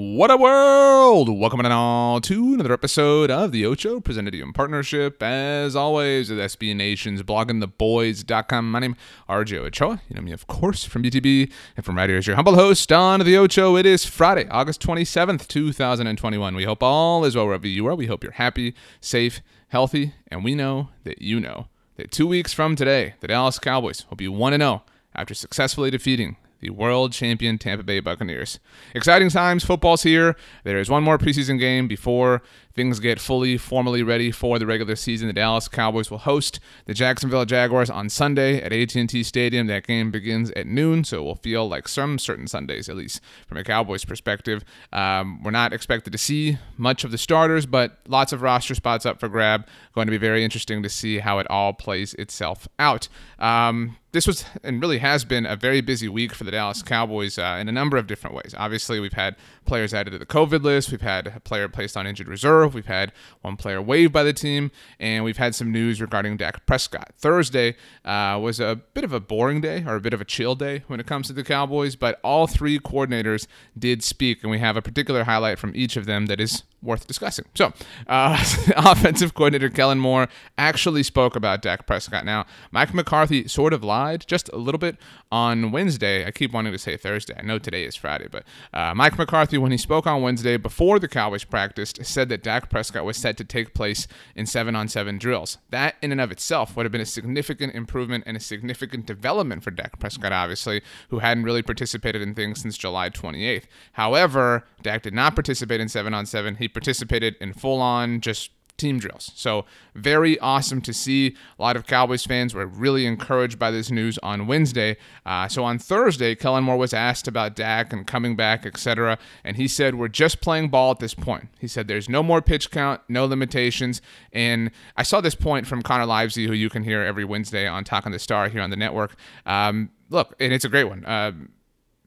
What a world! Welcome on all to another episode of The Ocho, presented to you in partnership, as always, with SB Nation's bloggingtheboys.com. My name is RJ Ochoa. You know me, of course, from BTB and from right here as your humble host on The Ocho. It is Friday, August 27th, 2021. We hope all is well wherever you are. We hope you're happy, safe, healthy, and we know that you know that two weeks from today, the Dallas Cowboys will be 1 0 after successfully defeating the world champion Tampa Bay Buccaneers. Exciting times, football's here. There is one more preseason game before things get fully formally ready for the regular season. The Dallas Cowboys will host the Jacksonville Jaguars on Sunday at AT&T Stadium. That game begins at noon, so it will feel like some certain Sundays, at least from a Cowboys perspective. Um, we're not expected to see much of the starters, but lots of roster spots up for grab. Going to be very interesting to see how it all plays itself out. Um, this was and really has been a very busy week for the Dallas Cowboys uh, in a number of different ways. Obviously, we've had players added to the COVID list, we've had a player placed on injured reserve, we've had one player waived by the team, and we've had some news regarding Dak Prescott. Thursday uh, was a bit of a boring day or a bit of a chill day when it comes to the Cowboys, but all three coordinators did speak, and we have a particular highlight from each of them that is worth discussing. So, uh, offensive coordinator Kellen Moore actually spoke about Dak Prescott. Now, Mike McCarthy sort of lied just a little bit on Wednesday. I keep wanting to say Thursday. I know today is Friday, but uh, Mike McCarthy, when he spoke on Wednesday before the Cowboys practiced, said that Dak Prescott was set to take place in seven on seven drills. That, in and of itself, would have been a significant improvement and a significant development for Dak Prescott, obviously, who hadn't really participated in things since July 28th. However, Dak did not participate in seven on seven. He participated in full on just team drills. So, very awesome to see. A lot of Cowboys fans were really encouraged by this news on Wednesday. Uh, so, on Thursday, Kellen Moore was asked about Dak and coming back, etc. And he said, We're just playing ball at this point. He said, There's no more pitch count, no limitations. And I saw this point from Connor Livesay, who you can hear every Wednesday on Talking the Star here on the network. Um, look, and it's a great one. Uh,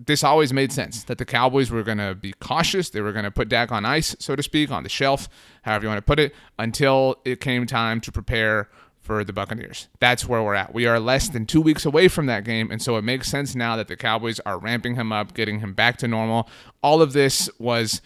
this always made sense that the Cowboys were going to be cautious. They were going to put Dak on ice, so to speak, on the shelf, however you want to put it, until it came time to prepare for the Buccaneers. That's where we're at. We are less than two weeks away from that game, and so it makes sense now that the Cowboys are ramping him up, getting him back to normal. All of this was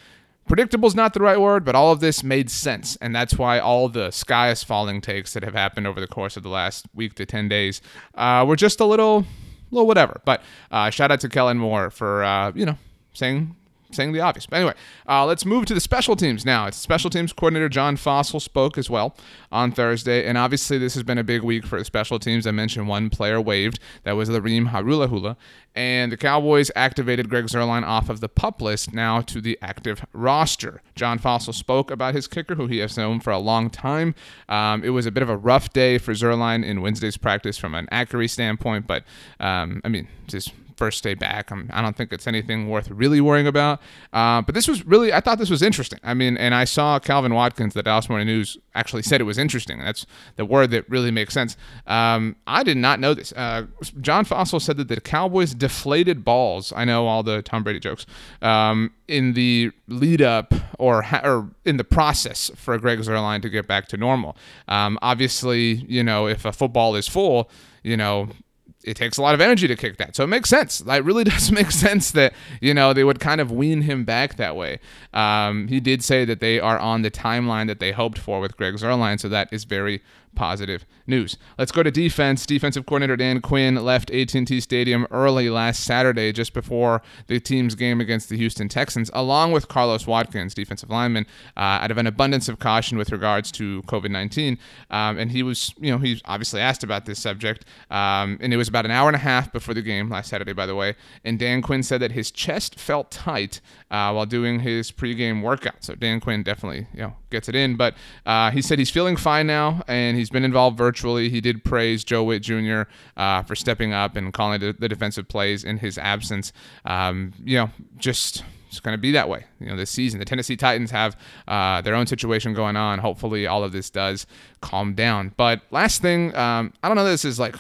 predictable is not the right word, but all of this made sense. And that's why all the sky is falling takes that have happened over the course of the last week to 10 days uh, were just a little well, whatever. But uh, shout out to Kellen Moore for uh, you know saying saying the obvious. But anyway, uh, let's move to the special teams now. It's special teams coordinator John Fassel spoke as well on Thursday, and obviously this has been a big week for the special teams. I mentioned one player waived, that was Lirim Hajrullahu, and the Cowboys activated Greg Zuerlein off of the pup list now to the active roster. John Fassel spoke about his kicker, who he has known for a long time. Um, it was a bit of a rough day for Zuerlein in Wednesday's practice from an accuracy standpoint, but um, I mean, just first day back. I'm, I do not think it's anything worth really worrying about. Uh, but this was really, I thought this was interesting. I mean, and I saw Calvin Watkins, the Dallas Morning News, actually said it was interesting. That's the word that really makes sense. Um, I did not know this. Uh, John Fassel said that the Cowboys deflated balls. I know all the Tom Brady jokes um, in the lead up or ha- or in the process for Greg Zuerlein to get back to normal. Um, obviously, you know, if a football is full, you know, it takes a lot of energy to kick that. So it makes sense. It really does make sense that, you know, they would kind of wean him back that way. Um, he did say that they are on the timeline that they hoped for with Greg Zuerlein, so that is very positive news. Let's go to defense. Defensive coordinator Dan Quinn left AT&T Stadium early last Saturday, just before the team's game against the Houston Texans, along with Carlos Watkins, defensive lineman, uh, out of an abundance of caution with regards to COVID-19. Um, and he was, you know, he obviously asked about this subject, um, and it was about an hour and a half before the game last Saturday, by the way. And Dan Quinn said that his chest felt tight uh, while doing his pregame workout. So Dan Quinn definitely, you know, gets it in. But uh, he said he's feeling fine now, and he's been involved virtually. He did praise Joe Whitt Jr. Uh, for stepping up and calling the, the defensive plays in his absence. Um, you know, just it's going to be that way. You know, this season, the Tennessee Titans have uh, their own situation going on. Hopefully, all of this does calm down. But last thing, um, I don't know. This is like,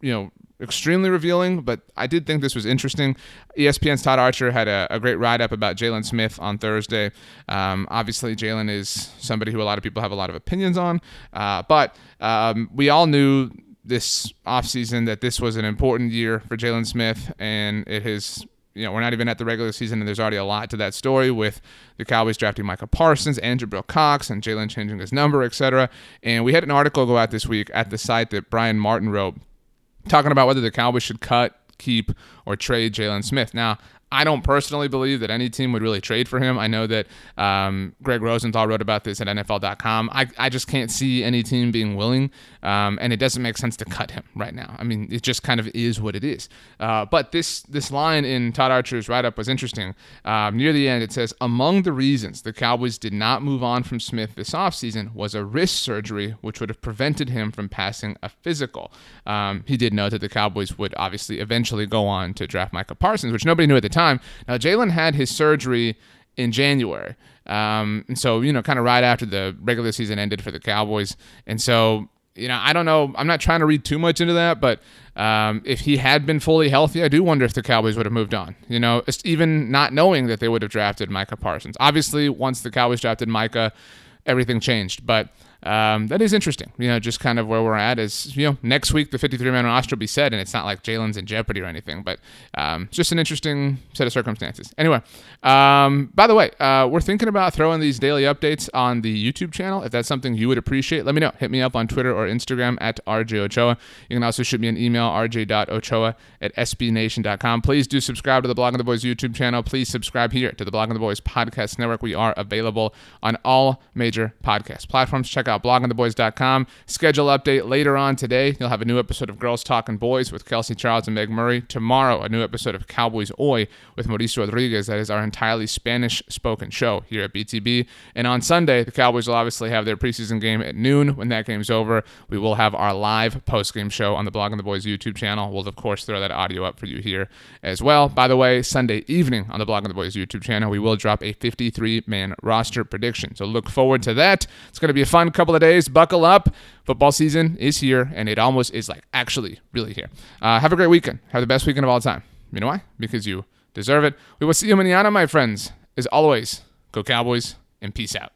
you know, extremely revealing, but I did think this was interesting. ESPN's Todd Archer had a, a great write up about Jaylon Smith on Thursday. Um, obviously, Jaylon is somebody who a lot of people have a lot of opinions on, uh, but um, we all knew this offseason that this was an important year for Jaylon Smith, and it has you know, we're not even at the regular season, and there's already a lot to that story with the Cowboys drafting Micah Parsons, and Jabril Cox, and Jaylon changing his number, etc. And we had an article go out this week at the site that Brian Martin wrote talking about whether the Cowboys should cut, keep, or trade Jaylon Smith. Now, I don't personally believe that any team would really trade for him. I know that um, Greg Rosenthal wrote about this at NFL.com. I, I just can't see any team being willing, um, and it doesn't make sense to cut him right now. I mean, it just kind of is what it is. Uh, but this this line in Todd Archer's write up was interesting. Um, near the end, it says among the reasons the Cowboys did not move on from Smith this offseason was a wrist surgery, which would have prevented him from passing a physical. Um, he did note that the Cowboys would obviously eventually go on to draft Micah Parsons, which nobody knew at the time time. Now, Jaylon had his surgery in January. Um, and so, you know, kind of right after the regular season ended for the Cowboys. And so, you know, I don't know. I'm not trying to read too much into that, but um, if he had been fully healthy, I do wonder if the Cowboys would have moved on. You know, even not knowing that they would have drafted Micah Parsons. Obviously, once the Cowboys drafted Micah, everything changed. But um, that is interesting. You know, just kind of where we're at is, you know, next week the 53 man roster will be set, and it's not like Jaylon's in jeopardy or anything, but um, just an interesting set of circumstances. Anyway, um, by the way, uh, we're thinking about throwing these daily updates on the YouTube channel. If that's something you would appreciate, let me know. Hit me up on Twitter or Instagram at RJ Ochoa. You can also shoot me an email, rj.ochoa at sbnation.com. Please do subscribe to the Blogging the Boys YouTube channel. Please subscribe here to the Blogging the Boys Podcast Network. We are available on all major podcast platforms. Check out bloggingtheboys.com. Schedule update later on today. You'll have a new episode of Girls Talking Boys with Kelsey Charles and Meg Murray. Tomorrow, a new episode of Cowboys Hoy with Mauricio Rodriguez. That is our entirely Spanish spoken show here at BTB. And on Sunday, the Cowboys will obviously have their preseason game at noon. When that game's over, we will have our live post game show on the Blogging the Boys YouTube channel. We'll, of course, throw that audio up for you here as well. By the way, Sunday evening on the Blogging the Boys YouTube channel, we will drop a 53 man roster prediction. So look forward to that. It's going to be a fun couple of days. Buckle up. Football season is here, and it almost is like actually really here. Uh, have a great weekend. Have the best weekend of all time. You know why? Because you deserve it. We will see you mañana, my friends. As always, go Cowboys and peace out.